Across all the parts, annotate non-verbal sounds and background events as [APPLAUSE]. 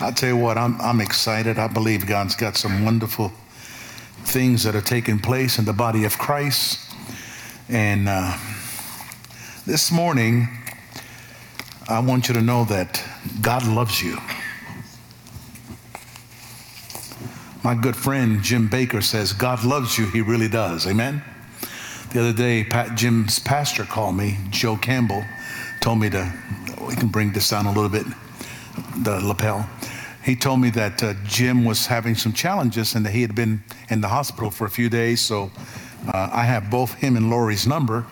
I tell you what, I'm, I'm excited. I believe God's got some wonderful things that are taking place in the body of Christ. And uh, this morning, I want you to know that God loves you. My good friend Jim Bakker says, God loves you, he really does. Amen? The other day, Pat, Jim's pastor called me, Joe Campbell, told me to, we can bring this down a little bit, the lapel he told me that uh, Jim was having some challenges and that he had been in the hospital for a few days. So uh, I have both him and Lori's number.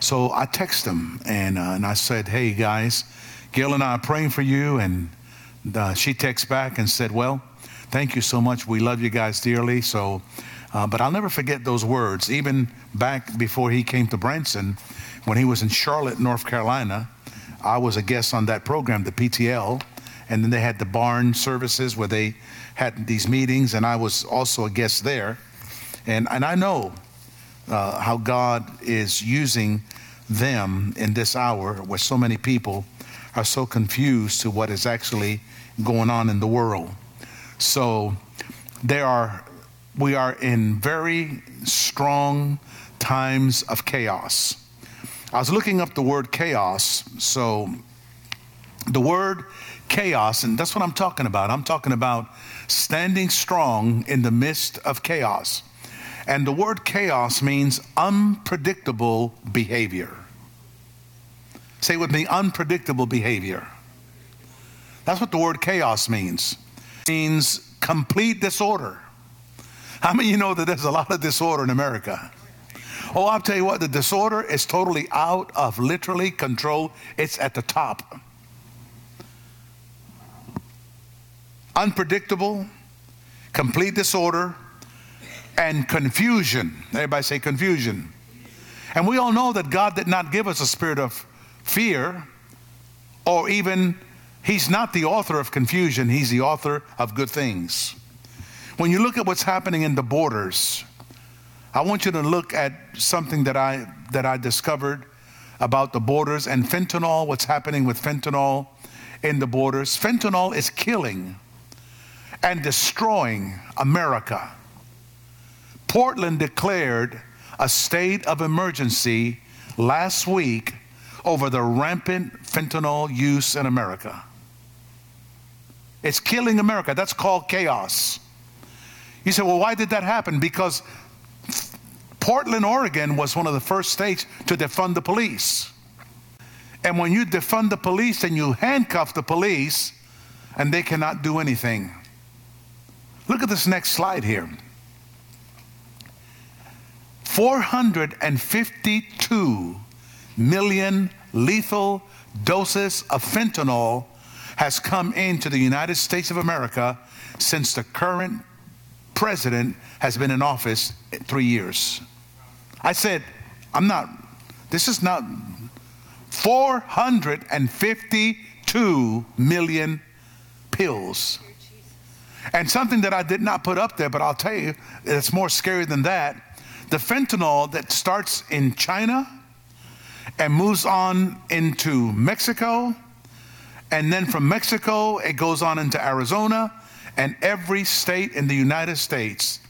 So I texted him and, uh, and I said, Hey guys, Gail and I are praying for you. And uh, she texted back and said, Well, thank you so much. We love you guys dearly. So, uh, but I'll never forget those words. Even back before he came to Branson, when he was in Charlotte, North Carolina, I was a guest on that program, the PTL and then they had the barn services where they had these meetings, and I was also a guest there. And, and I know uh, how God is using them in this hour where so many people are so confused to what is actually going on in the world. So there are, we are in very strong times of chaos. I was looking up the word chaos. So the word chaos, and that's what I'm talking about. I'm talking about standing strong in the midst of chaos. And the word chaos means unpredictable behavior. Say with me, unpredictable behavior. That's what the word chaos means. It means complete disorder. How many of you know that there's a lot of disorder in America? Oh, I'll tell you what, the disorder is totally out of literally control. It's at the top. Unpredictable, complete disorder, and confusion. Everybody say confusion. And we all know that God did not give us a spirit of fear or even, He's not the author of confusion, He's the author of good things. When you look at what's happening in the borders, I want you to look at something that I, that I discovered about the borders and fentanyl, what's happening with fentanyl in the borders. Fentanyl is killing and destroying America. Portland declared a state of emergency last week over the rampant fentanyl use in America. It's killing America. That's called chaos. You say, well, why did that happen? Because Portland, Oregon was one of the first states to defund the police. And when you defund the police and you handcuff the police, and they cannot do anything. Look at this next slide here. 452 million lethal doses of fentanyl has come into the United States of America since the current president has been in office three years. I said, I'm not, this is not 452 million pills and something that I did not put up there, but I'll tell you, it's more scary than that. The fentanyl that starts in China and moves on into Mexico, and then from Mexico, it goes on into Arizona and every state in the United States.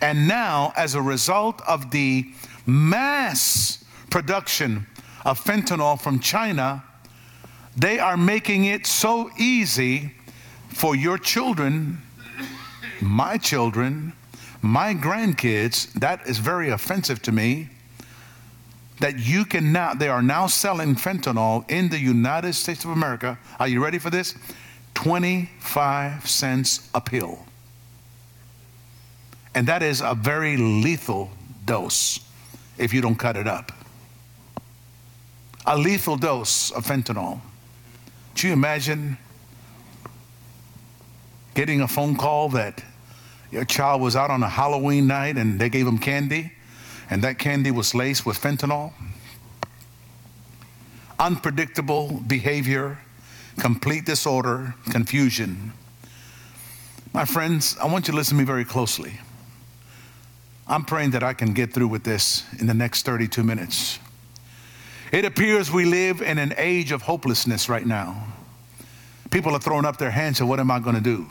And now, as a result of the mass production of fentanyl from China, they are making it so easy for your children my children, my grandkids, that is very offensive to me. That you can now, they are now selling fentanyl in the United States of America. Are you ready for this? 25 cents a pill. And that is a very lethal dose if you don't cut it up. A lethal dose of fentanyl. Do you imagine getting a phone call that your child was out on a Halloween night and they gave him candy, and that candy was laced with fentanyl. Unpredictable behavior, complete disorder, confusion. My friends, I want you to listen to me very closely. I'm praying that I can get through with this in the next 32 minutes. It appears we live in an age of hopelessness right now. people are throwing up their hands and what am I going to do?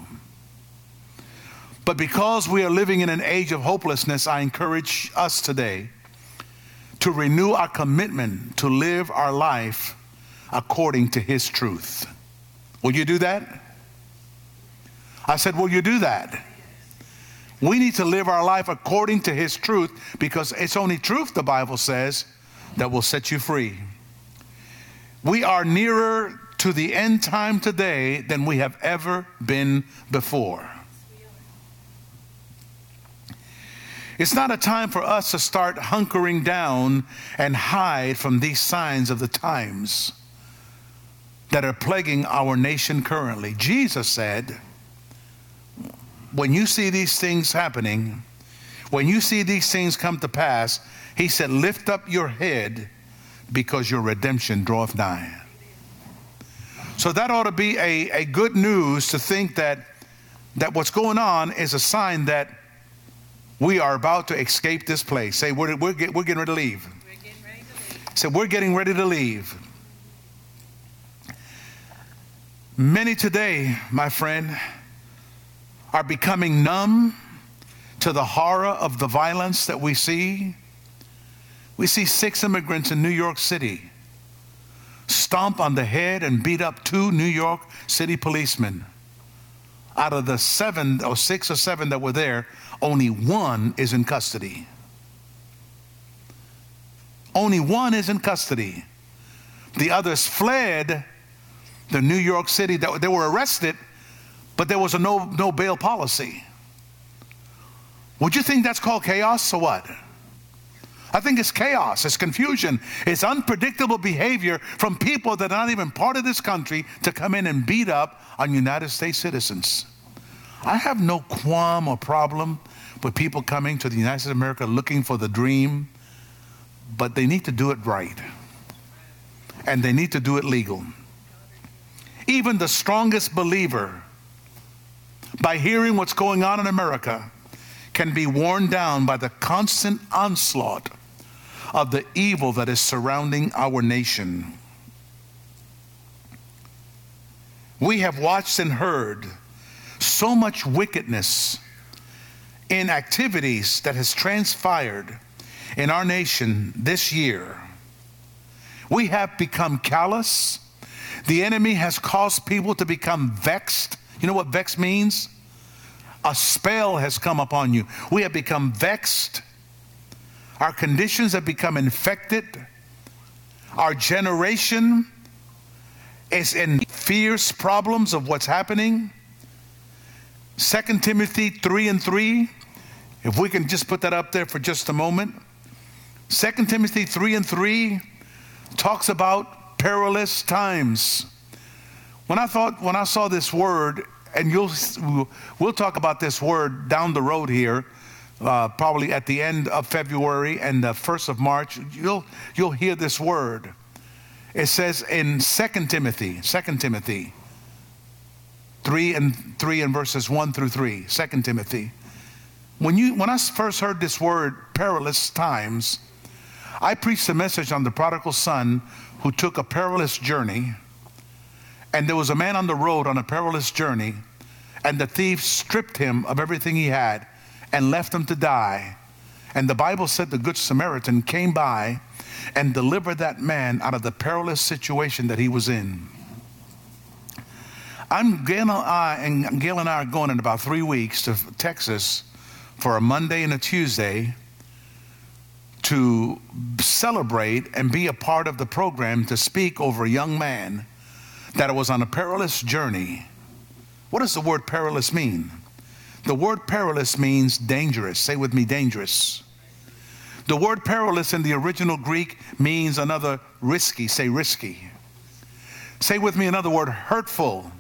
But because we are living in an age of hopelessness, I encourage us today to renew our commitment to live our life according to His truth. Will you do that? I said, Will you do that? We need to live our life according to His truth because it's only truth, the Bible says, that will set you free. We are nearer to the end time today than we have ever been before. It's not a time for us to start hunkering down and hide from these signs of the times that are plaguing our nation currently. Jesus said, when you see these things happening, when you see these things come to pass, he said, Lift up your head because your redemption draweth nigh. So that ought to be a, a good news to think that, that what's going on is a sign that we are about to escape this place. Say, we're, we're, get, we're getting ready to leave. Say, we're getting ready to leave. Many today, my friend, are becoming numb to the horror of the violence that we see. We see six immigrants in New York City stomp on the head and beat up two New York City policemen. Out of the seven or six or seven that were there, only one is in custody. Only one is in custody. The others fled the New York City. They were arrested but there was a no, no bail policy. Would you think that's called chaos or what? I think it's chaos, it's confusion, it's unpredictable behavior from people that are not even part of this country to come in and beat up on United States citizens. I have no qualm or problem with people coming to the United States of America looking for the dream, but they need to do it right. And they need to do it legal. Even the strongest believer by hearing what's going on in America can be worn down by the constant onslaught of the evil that is surrounding our nation. We have watched and heard so much wickedness in activities that has transpired in our nation this year. We have become callous. The enemy has caused people to become vexed you know what vex means? A spell has come upon you. We have become vexed. Our conditions have become infected. Our generation is in fierce problems of what's happening. 2 Timothy 3 and 3, if we can just put that up there for just a moment. 2 Timothy 3 and 3 talks about perilous times. When I thought, when I saw this word, and you'll, we'll talk about this word down the road here, uh, probably at the end of February and the first of March, you'll, you'll hear this word. It says in 2 Timothy, 2 Timothy 3 and 3 and verses 1 through 3, 2 Timothy. When, you, when I first heard this word, perilous times, I preached a message on the prodigal son who took a perilous journey and there was a man on the road on a perilous journey, and the thief stripped him of everything he had and left him to die. And the Bible said the Good Samaritan came by and delivered that man out of the perilous situation that he was in. I'm Gail and I, and Gail and I are going in about three weeks to Texas for a Monday and a Tuesday to celebrate and be a part of the program to speak over a young man that was on a perilous journey. What does the word perilous mean? The word perilous means dangerous. Say with me, dangerous. The word perilous in the original Greek means another risky. Say risky. Say with me another word, hurtful.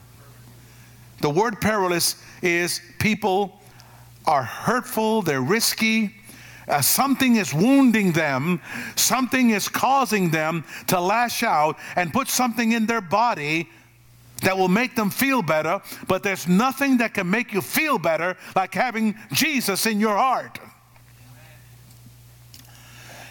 The word perilous is people are hurtful, they're risky, uh, something is wounding them, something is causing them to lash out and put something in their body that will make them feel better, but there's nothing that can make you feel better like having Jesus in your heart.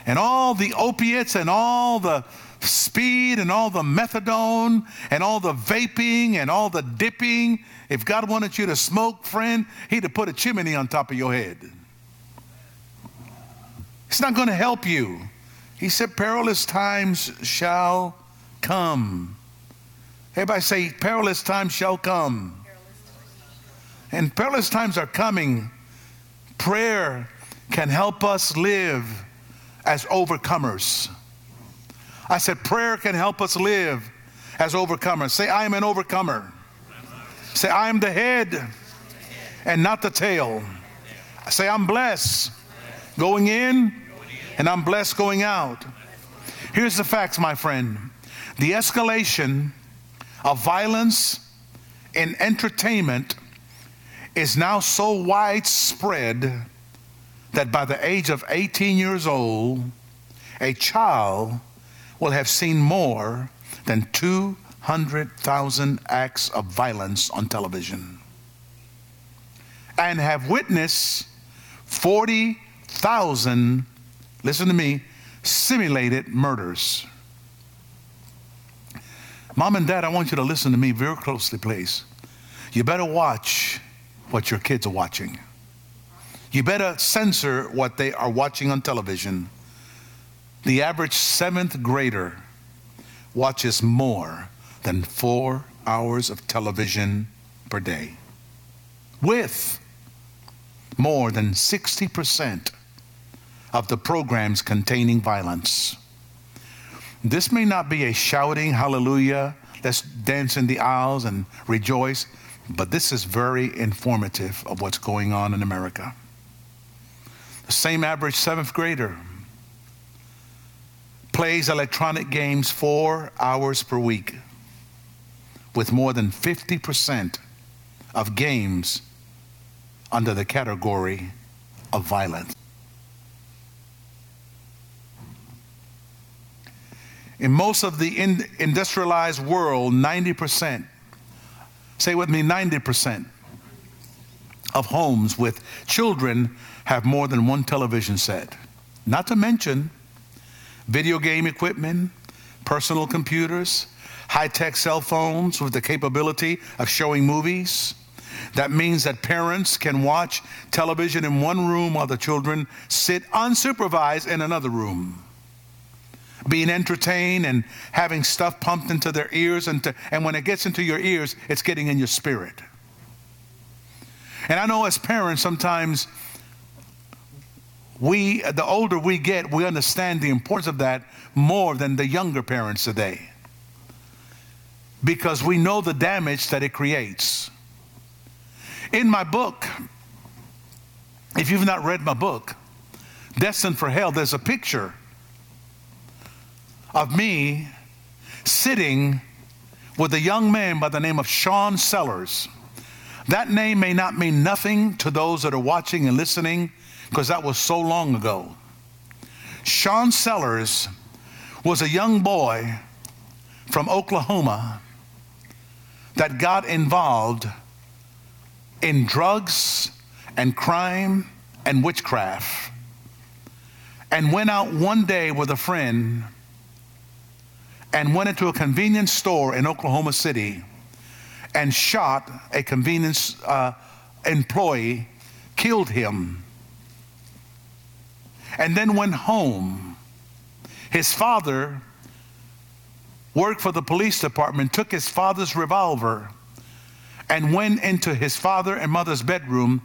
And all the opiates and all the speed and all the methadone and all the vaping and all the dipping, if God wanted you to smoke, friend, He'd have put a chimney on top of your head. It's not going to help you. He said, Perilous times shall come. Everybody say, Perilous times shall come. And perilous times are coming. Prayer can help us live as overcomers. I said, prayer can help us live as overcomers. Say, I am an overcomer. Say, I am the head and not the tail. Say, I'm blessed going in and I'm blessed going out. Here's the facts, my friend. The escalation of violence in entertainment is now so widespread that by the age of 18 years old, a child will have seen more than 200,000 acts of violence on television and have witnessed 40,000, listen to me, simulated murders. Mom and dad, I want you to listen to me very closely, please. You better watch what your kids are watching. You better censor what they are watching on television. The average seventh grader watches more than four hours of television per day, with more than 60% of the programs containing violence. This may not be a shouting hallelujah, let's dance in the aisles and rejoice, but this is very informative of what's going on in America. The same average seventh grader plays electronic games four hours per week, with more than 50% of games under the category of violence. In most of the in industrialized world, 90%, say with me, 90% of homes with children have more than one television set. Not to mention video game equipment, personal computers, high tech cell phones with the capability of showing movies. That means that parents can watch television in one room while the children sit unsupervised in another room being entertained and having stuff pumped into their ears. And, to, and when it gets into your ears, it's getting in your spirit. And I know as parents, sometimes we, the older we get, we understand the importance of that more than the younger parents today. Because we know the damage that it creates. In my book, if you've not read my book, Destined for Hell, there's a picture of me sitting with a young man by the name of Sean Sellers. That name may not mean nothing to those that are watching and listening because that was so long ago. Sean Sellers was a young boy from Oklahoma that got involved in drugs and crime and witchcraft and went out one day with a friend and went into a convenience store in Oklahoma City and shot a convenience uh, employee, killed him, and then went home. His father worked for the police department, took his father's revolver, and went into his father and mother's bedroom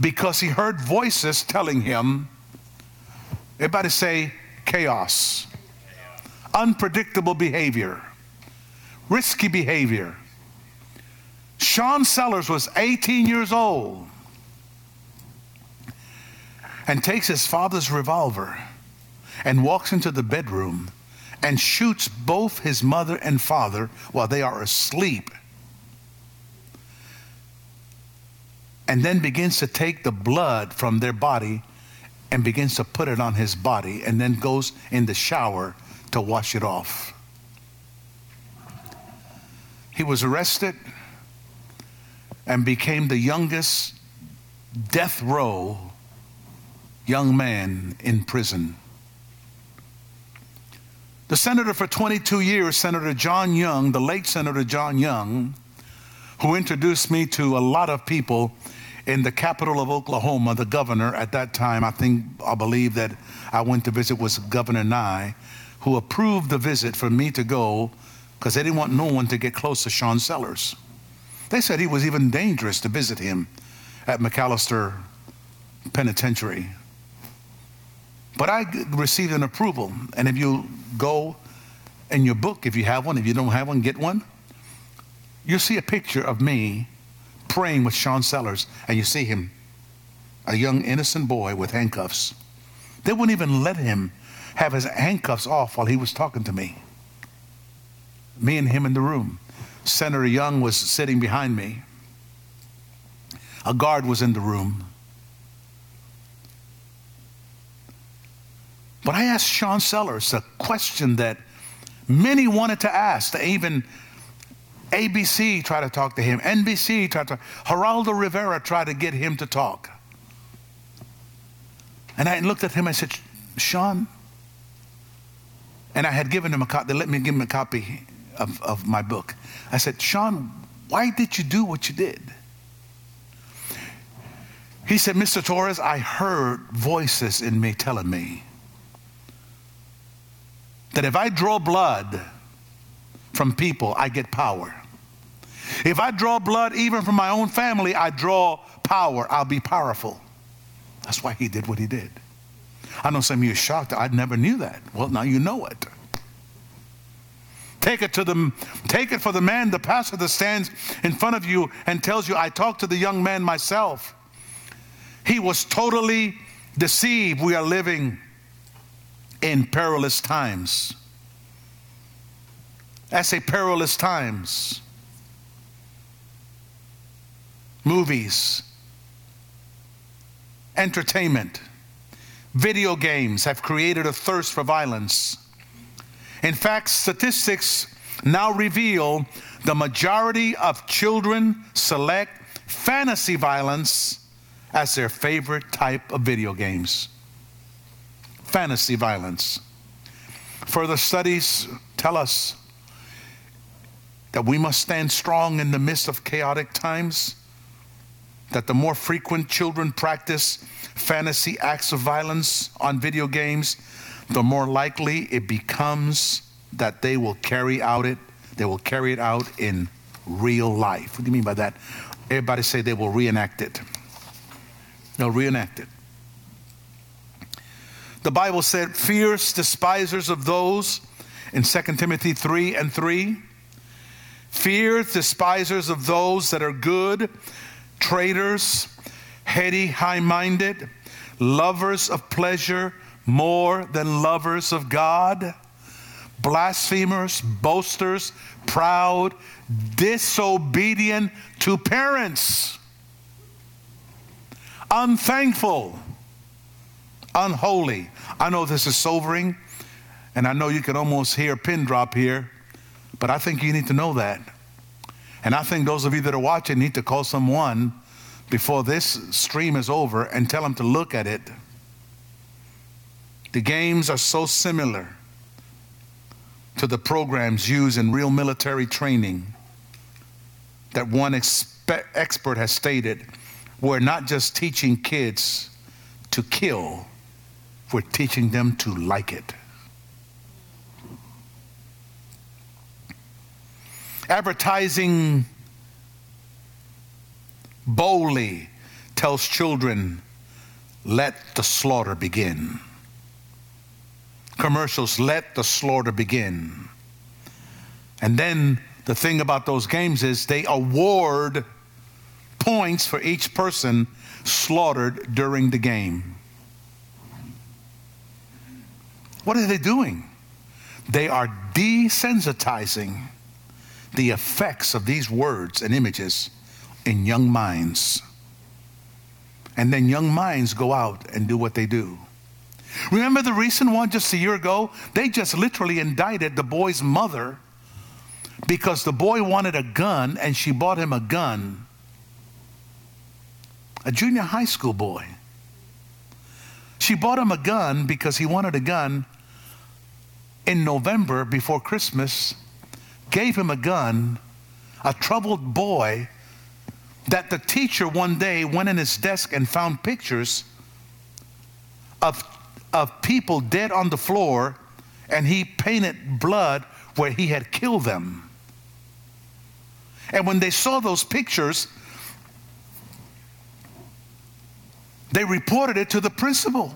because he heard voices telling him, everybody say, chaos unpredictable behavior, risky behavior. Sean Sellers was 18 years old and takes his father's revolver and walks into the bedroom and shoots both his mother and father while they are asleep. And then begins to take the blood from their body and begins to put it on his body and then goes in the shower to wash it off. He was arrested and became the youngest death row young man in prison. The senator for 22 years, Senator John Young, the late Senator John Young, who introduced me to a lot of people in the capital of Oklahoma, the governor at that time, I think, I believe that I went to visit was Governor Nye, who approved the visit for me to go because they didn't want no one to get close to Sean Sellers. They said he was even dangerous to visit him at McAlester Penitentiary. But I received an approval. And if you go in your book, if you have one, if you don't have one, get one. You see a picture of me praying with Sean Sellers, and you see him, a young innocent boy with handcuffs. They wouldn't even let him have his handcuffs off while he was talking to me. Me and him in the room. Senator Young was sitting behind me. A guard was in the room. But I asked Sean Sellers a question that many wanted to ask. To even ABC tried to talk to him, NBC tried to, Geraldo Rivera tried to get him to talk. And I looked at him, I said, Sean, and I had given him a copy, they let me give him a copy of, of my book. I said, Sean, why did you do what you did? He said, Mr. Torres, I heard voices in me telling me that if I draw blood from people, I get power. If I draw blood even from my own family, I draw power. I'll be powerful. That's why he did what he did. I know some of you are shocked. I never knew that. Well, now you know it. Take it to them, take it for the man, the pastor that stands in front of you and tells you, I talked to the young man myself. He was totally deceived. We are living in perilous times. I say perilous times. Movies, entertainment, video games have created a thirst for violence. In fact, statistics now reveal the majority of children select fantasy violence as their favorite type of video games fantasy violence. Further studies tell us that we must stand strong in the midst of chaotic times, that the more frequent children practice fantasy acts of violence on video games, the more likely it becomes that they will carry out it, they will carry it out in real life. What do you mean by that? Everybody say they will reenact it. They'll reenact it. The Bible said, fierce despisers of those in 2 Timothy 3 and 3. Fierce despisers of those that are good, traitors, heady, high minded, lovers of pleasure more than lovers of God, blasphemers, boasters, proud, disobedient to parents, unthankful unholy. I know this is sobering, and I know you can almost hear a pin drop here, but I think you need to know that. And I think those of you that are watching need to call someone before this stream is over and tell them to look at it. The games are so similar to the programs used in real military training that one expe- expert has stated we're not just teaching kids to kill, we're teaching them to like it. Advertising boldly tells children, let the slaughter begin. Commercials, let the slaughter begin. And then the thing about those games is they award points for each person slaughtered during the game. What are they doing? They are desensitizing the effects of these words and images in young minds. And then young minds go out and do what they do. Remember the recent one just a year ago? They just literally indicted the boy's mother because the boy wanted a gun and she bought him a gun. A junior high school boy. She bought him a gun because he wanted a gun in November before Christmas gave him a gun, a troubled boy, that the teacher one day went in his desk and found pictures of, of people dead on the floor, and he painted blood where he had killed them. And when they saw those pictures, they reported it to the principal.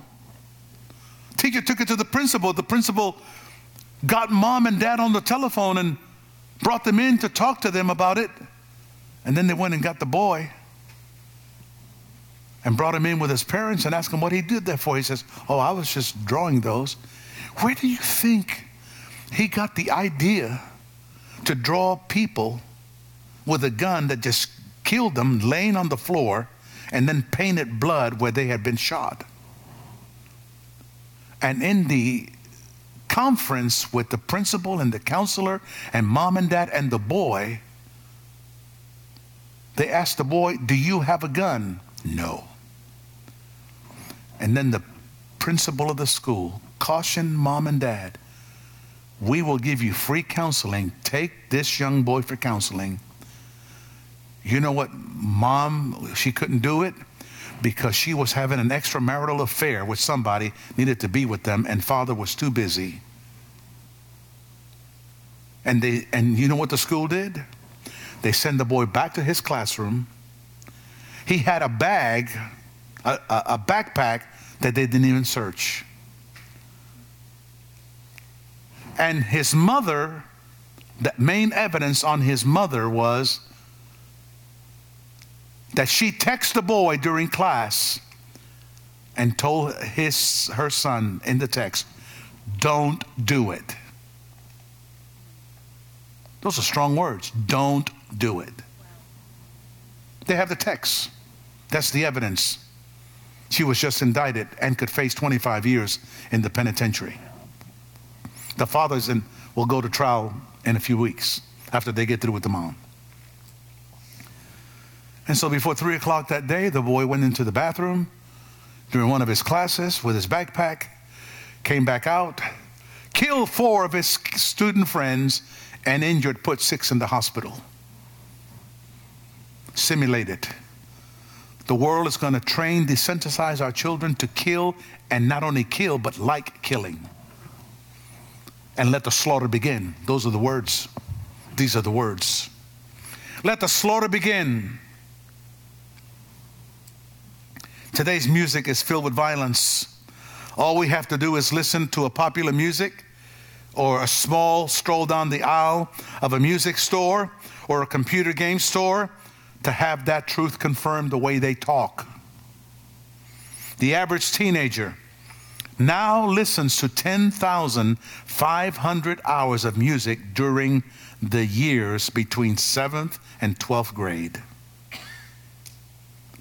Teacher took it to the principal. The principal got mom and dad on the telephone and brought them in to talk to them about it. And then they went and got the boy and brought him in with his parents and asked him what he did that for. He says, Oh, I was just drawing those. Where do you think he got the idea to draw people with a gun that just killed them laying on the floor and then painted blood where they had been shot? And in the conference with the principal and the counselor and mom and dad and the boy, they asked the boy, Do you have a gun? No. And then the principal of the school cautioned mom and dad, We will give you free counseling. Take this young boy for counseling. You know what, mom, she couldn't do it because she was having an extramarital affair with somebody, needed to be with them, and father was too busy. And they and you know what the school did? They send the boy back to his classroom. He had a bag, a, a, a backpack that they didn't even search. And his mother, the main evidence on his mother was that she texted the boy during class and told his her son in the text, "Don't do it." Those are strong words. Don't do it. They have the text. That's the evidence. She was just indicted and could face 25 years in the penitentiary. The fathers in, will go to trial in a few weeks after they get through with the mom. And so before three o'clock that day, the boy went into the bathroom during one of his classes with his backpack, came back out, killed four of his student friends, and injured, put six in the hospital. Simulated. The world is going to train, desensitize our children to kill, and not only kill, but like killing. And let the slaughter begin. Those are the words. These are the words. Let the slaughter begin. Today's music is filled with violence. All we have to do is listen to a popular music or a small stroll down the aisle of a music store or a computer game store to have that truth confirmed the way they talk. The average teenager now listens to 10,500 hours of music during the years between 7th and 12th grade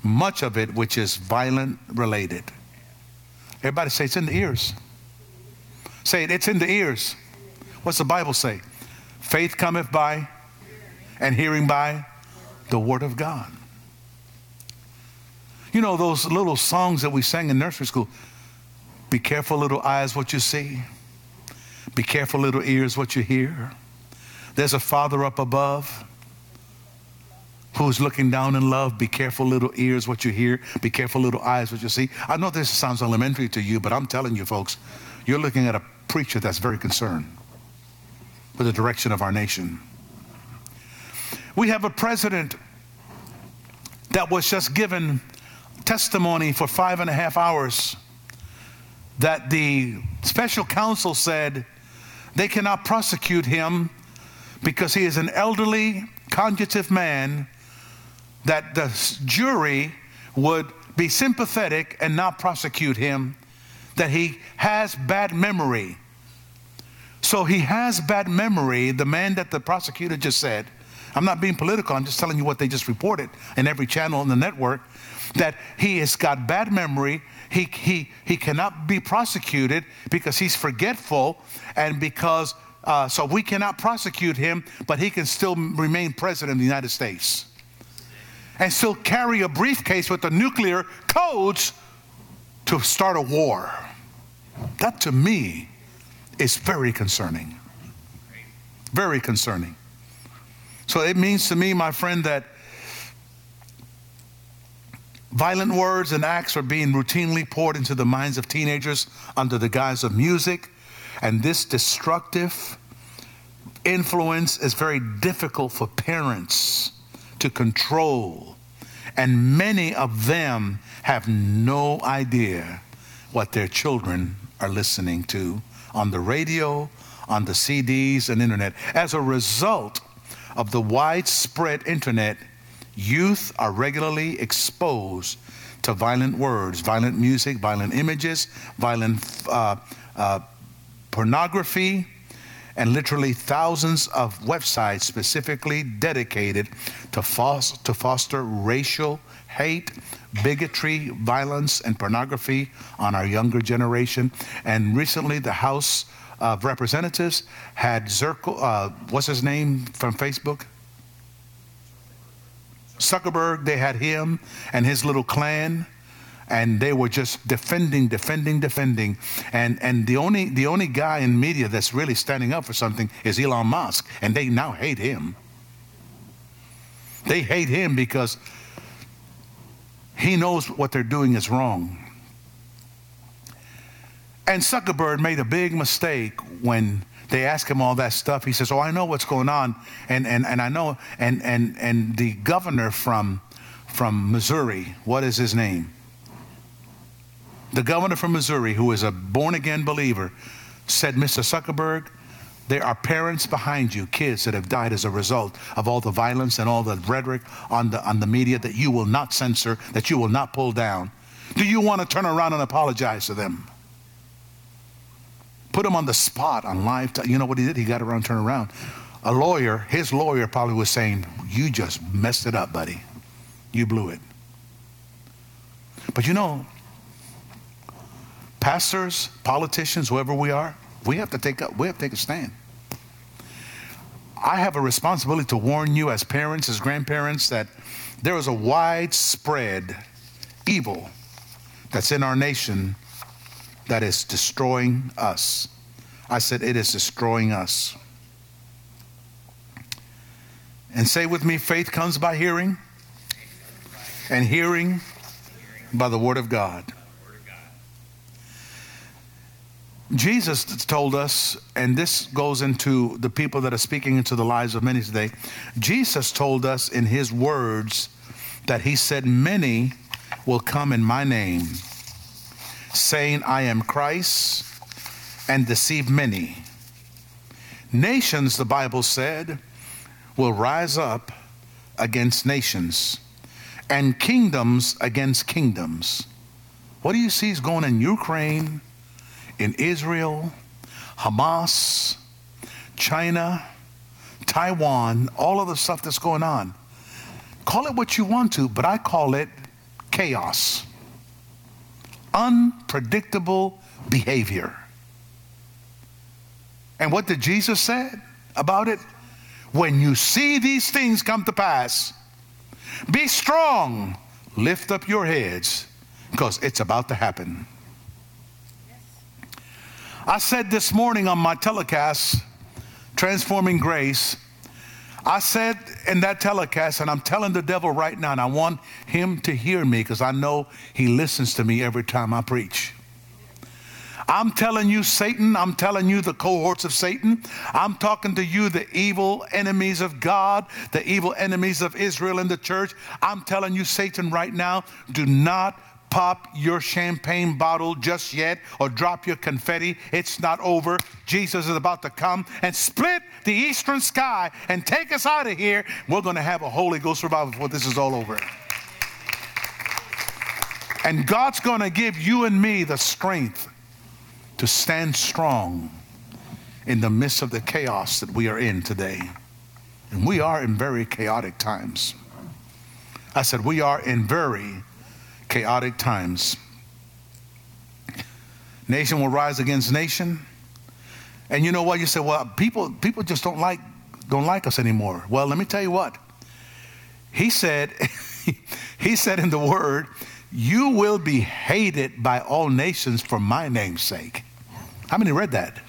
much of it which is violent related. Everybody say it's in the ears. Say it, it's in the ears. What's the Bible say? Faith cometh by and hearing by the word of God. You know those little songs that we sang in nursery school. Be careful, little eyes, what you see. Be careful, little ears, what you hear. There's a Father up above who's looking down in love. Be careful, little ears, what you hear. Be careful, little eyes, what you see. I know this sounds elementary to you, but I'm telling you, folks, you're looking at a preacher that's very concerned with the direction of our nation. We have a president that was just given testimony for five and a half hours that the special counsel said they cannot prosecute him because he is an elderly, conjunctive man that the jury would be sympathetic and not prosecute him, that he has bad memory. So he has bad memory, the man that the prosecutor just said. I'm not being political, I'm just telling you what they just reported in every channel in the network that he has got bad memory. He, he, he cannot be prosecuted because he's forgetful and because, uh, so we cannot prosecute him, but he can still remain president of the United States and still carry a briefcase with the nuclear codes to start a war. That to me is very concerning. Very concerning. So it means to me, my friend, that violent words and acts are being routinely poured into the minds of teenagers under the guise of music. And this destructive influence is very difficult for parents to control. And many of them have no idea what their children are listening to on the radio, on the CDs, and internet. As a result of the widespread internet, youth are regularly exposed to violent words, violent music, violent images, violent uh, uh, pornography, and literally thousands of websites specifically dedicated to, foster, to foster racial hate, bigotry, violence, and pornography on our younger generation. And recently, the House of Representatives had Zirkle, uh, what's his name from Facebook? Zuckerberg, they had him and his little clan and they were just defending, defending, defending. And, and the, only, the only guy in media that's really standing up for something is Elon Musk, and they now hate him. They hate him because he knows what they're doing is wrong. And Zuckerberg made a big mistake when they ask him all that stuff. He says, Oh, I know what's going on. And, and, and I know, and, and, and the governor from, from Missouri, what is his name? The governor from Missouri, who is a born again believer, said, Mr. Zuckerberg, there are parents behind you, kids that have died as a result of all the violence and all the rhetoric on the, on the media that you will not censor, that you will not pull down. Do you want to turn around and apologize to them? Put him on the spot on live. You know what he did? He got around, turned around. A lawyer, his lawyer probably was saying, You just messed it up, buddy. You blew it. But you know, pastors, politicians, whoever we are, we have to take up, we have to take a stand. I have a responsibility to warn you as parents, as grandparents, that there is a widespread evil that's in our nation that is destroying us. I said it is destroying us. And say with me, faith comes by hearing, and hearing by the word of God. Jesus told us, and this goes into the people that are speaking into the lives of many today. Jesus told us in his words that he said, Many will come in my name, saying, I am Christ, and deceive many. Nations, the Bible said, will rise up against nations, and kingdoms against kingdoms. What do you see is going in Ukraine? In Israel, Hamas, China, Taiwan, all of the stuff that's going on. Call it what you want to, but I call it chaos. Unpredictable behavior. And what did Jesus say about it? When you see these things come to pass, be strong, lift up your heads, because it's about to happen. I said this morning on my telecast, Transforming Grace, I said in that telecast, and I'm telling the devil right now, and I want him to hear me because I know he listens to me every time I preach. I'm telling you, Satan, I'm telling you, the cohorts of Satan, I'm talking to you, the evil enemies of God, the evil enemies of Israel and the church. I'm telling you, Satan, right now, do not pop your champagne bottle just yet or drop your confetti. It's not over. Jesus is about to come and split the eastern sky and take us out of here. We're going to have a Holy Ghost revival before this is all over. And God's going to give you and me the strength to stand strong in the midst of the chaos that we are in today. And we are in very chaotic times. I said, we are in very chaotic times. Nation will rise against nation. And you know what? You say, well, people, people just don't like, don't like us anymore. Well, let me tell you what. He said, [LAUGHS] he said in the word, you will be hated by all nations for my name's sake. How many read that?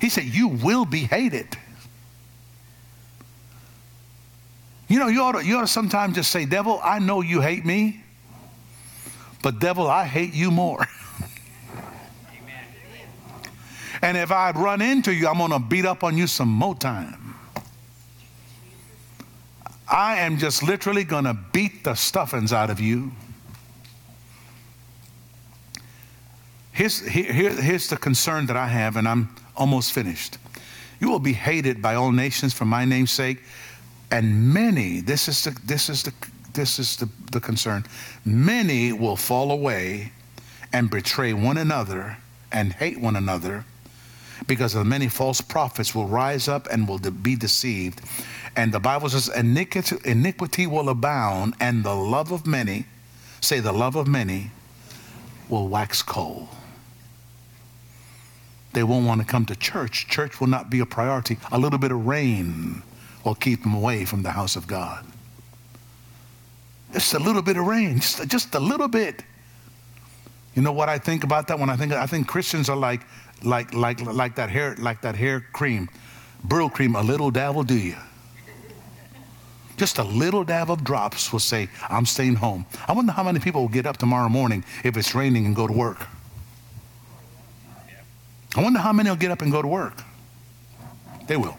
He said, You will be hated. You know, you ought to, you ought to sometimes just say, Devil, I know you hate me, but devil, I hate you more. [LAUGHS] and if I run into you, I'm going to beat up on you some more time. I am just literally going to beat the stuffings out of you. Here's, here, here's the concern that I have, and I'm almost finished. You will be hated by all nations for my name's sake, and many, this is the, this is the, this is the, the concern, many will fall away and betray one another and hate one another because of many false prophets will rise up and will be deceived. And the Bible says, iniquity, iniquity will abound, and the love of many, say, the love of many, will wax cold. They won't want to come to church. Church will not be a priority. A little bit of rain will keep them away from the house of God. Just a little bit of rain, just, just a little bit. You know what I think about that when I think I think Christians are like like like like that hair like that hair cream, Brylcreem. A little dab will do you. Just a little dab of drops will say, "I'm staying home." I wonder how many people will get up tomorrow morning if it's raining and go to work. I wonder how many will get up and go to work. They will.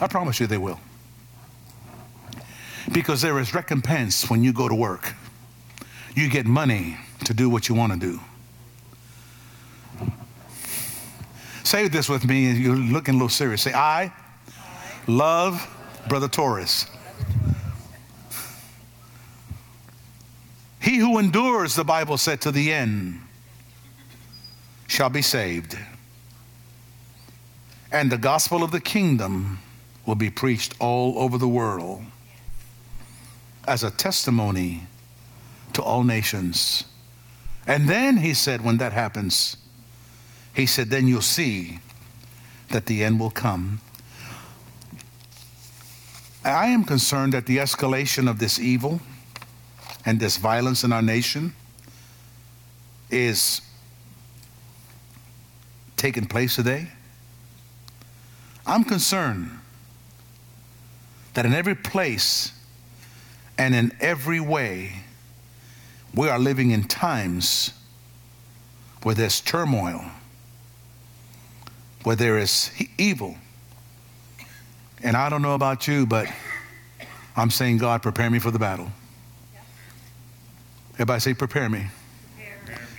I promise you they will. Because there is recompense when you go to work. You get money to do what you want to do. Say this with me, you're looking a little serious. Say, I love Brother Torres. He who endures, the Bible said, to the end shall be saved. And the gospel of the kingdom will be preached all over the world as a testimony to all nations. And then he said, when that happens, he said, then you'll see that the end will come. I am concerned that the escalation of this evil and this violence in our nation is taking place today. I'm concerned that in every place and in every way, we are living in times where there's turmoil, where there is evil. And I don't know about you, but I'm saying, God, prepare me for the battle. Everybody say, prepare me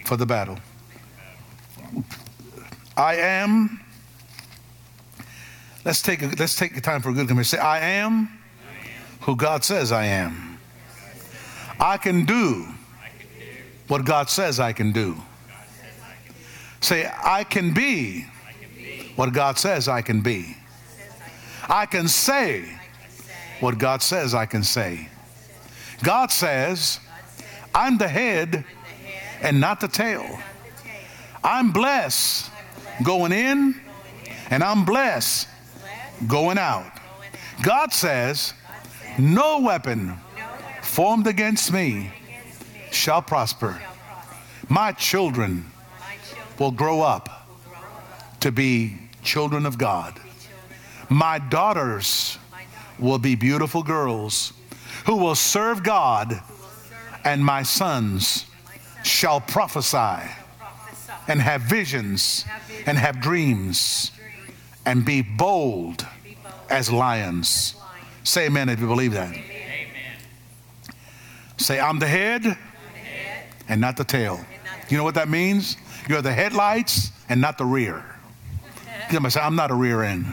for the battle. I am Let's take, a, let's take the time for a good conversation. Say, I am who God says I am. I can do what God says I can do. Say, I can be what God says I can be. I can say what God says I can say. God says, I'm the head and not the tail. I'm blessed going in and I'm blessed going out. God says, No weapon formed against me shall prosper. My children will grow up to be children of God. My daughters will be beautiful girls who will serve God, and my sons shall prophesy and have visions and have dreams and be bold as lions. Say amen if you believe that. Amen. Say, I'm the head and not the tail. You know what that means? You're the headlights and not the rear. [LAUGHS] You say, I'm not a rear end.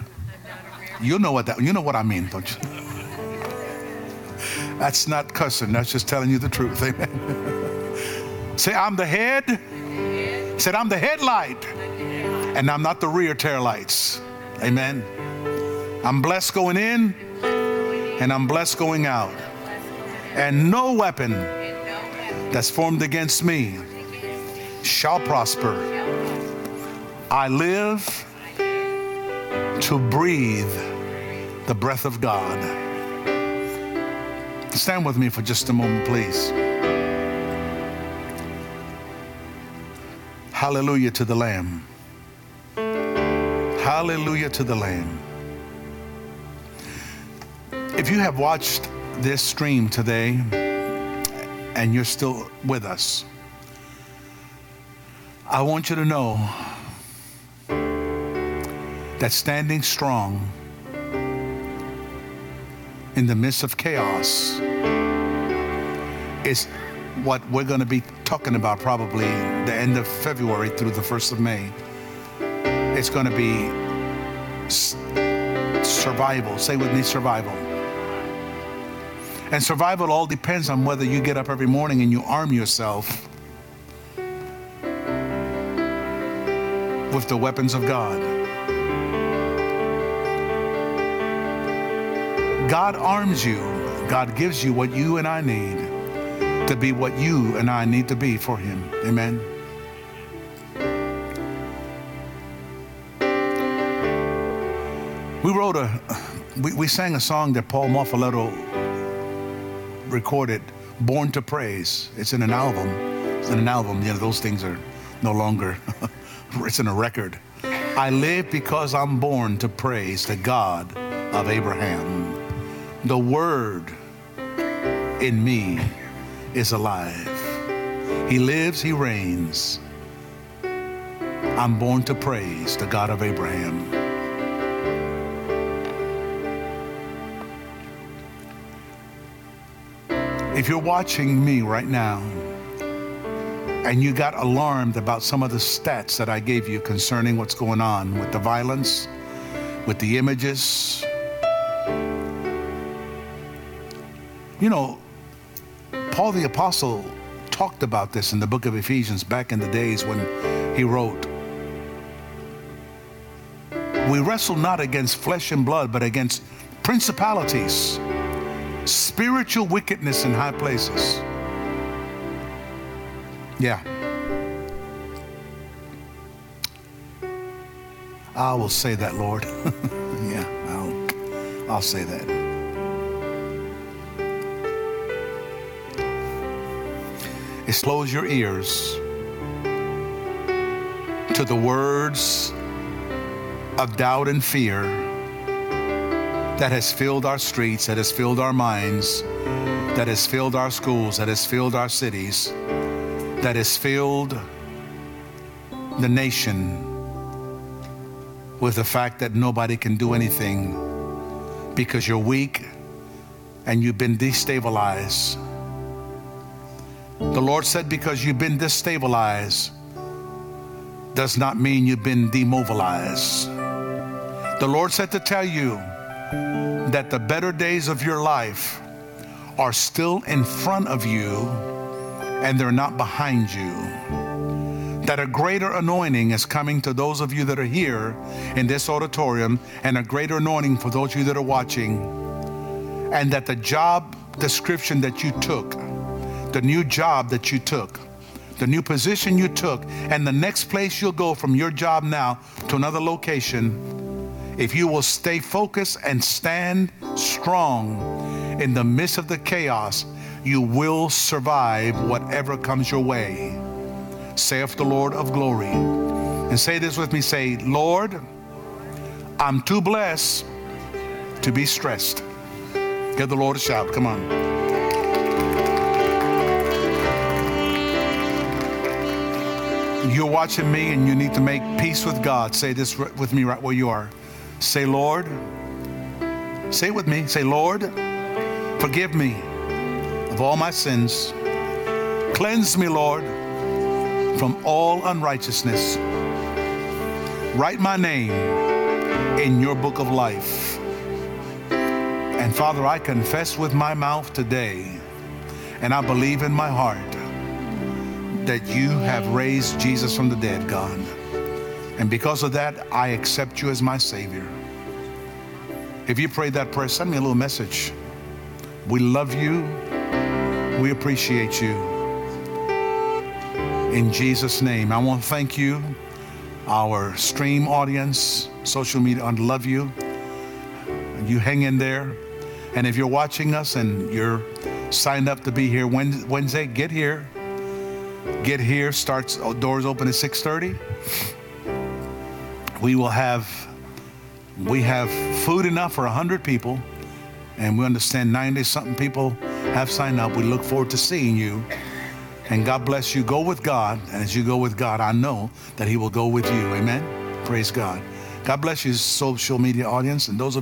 You know what that you know what I mean, don't you? [LAUGHS] That's not cussing, that's just telling you the truth. Amen. [LAUGHS] Say, I'm the head. Said, I'm the headlight, and I'm not the rear tail lights. Amen. I'm blessed going in and I'm blessed going out. And no weapon that's formed against me shall prosper. I live to breathe the breath of God. Stand with me for just a moment, please. Hallelujah to the Lamb. Hallelujah to the Lamb. If you have watched this stream today and you're still with us, I want you to know that standing strong in the midst of chaos is what we're going to be talking about probably the end of February through the 1st of May. It's going to be survival. Say with me, survival. And survival all depends on whether you get up every morning and you arm yourself with the weapons of God. God arms you. God gives you what you and I need to be what you and I need to be for Him. Amen. We wrote a, we, we sang a song that Paul Maffaletto recorded, Born to Praise. It's in an album. It's in an album. You know, those things are no longer, [LAUGHS] it's in a record. I live because I'm born to praise the God of Abraham. The Word in me is alive. He lives, He reigns. I'm born to praise the God of Abraham. If you're watching me right now and you got alarmed about some of the stats that I gave you concerning what's going on with the violence, with the images, you know, Paul the Apostle talked about this in the book of Ephesians back in the days when he wrote, We wrestle not against flesh and blood, but against principalities spiritual wickedness in high places. Yeah. I will say that, Lord. [LAUGHS] yeah, I'll, I'll say that. Expose your ears to the words of doubt and fear that has filled our streets, that has filled our minds, that has filled our schools, that has filled our cities, that has filled the nation with the fact that nobody can do anything because you're weak and you've been destabilized. The Lord said, because you've been destabilized does not mean you've been demobilized. The Lord said to tell you that the better days of your life are still in front of you and they're not behind you. That a greater anointing is coming to those of you that are here in this auditorium, and a greater anointing for those of you that are watching. And that the job description that you took, the new job that you took, the new position you took, and the next place you'll go from your job now to another location if you will stay focused and stand strong in the midst of the chaos, you will survive whatever comes your way. Saith the Lord of glory. And say this with me say, Lord, I'm too blessed to be stressed. Give the Lord a shout. Come on. You're watching me and you need to make peace with God. Say this with me right where you are. Say, Lord, say it with me. Say, Lord, forgive me of all my sins. Cleanse me, Lord, from all unrighteousness. Write my name in your book of life. And Father, I confess with my mouth today, and I believe in my heart that you have raised Jesus from the dead, God. And because of that, I accept you as my Savior. If you prayed that prayer, send me a little message. We love you. We appreciate you. In Jesus' name, I want to thank you, our stream audience, social media, I love you. You hang in there. And if you're watching us and you're signed up to be here Wednesday, get here. Get here. Starts oh, doors open at 6:30 we will have We have food enough for 100 people, and we understand 90 something people have signed up. We look forward to seeing you. And God bless you. Go with God. And as you go with God, I know that He will go with you. Amen. Praise God. God bless you, social media audience, and those of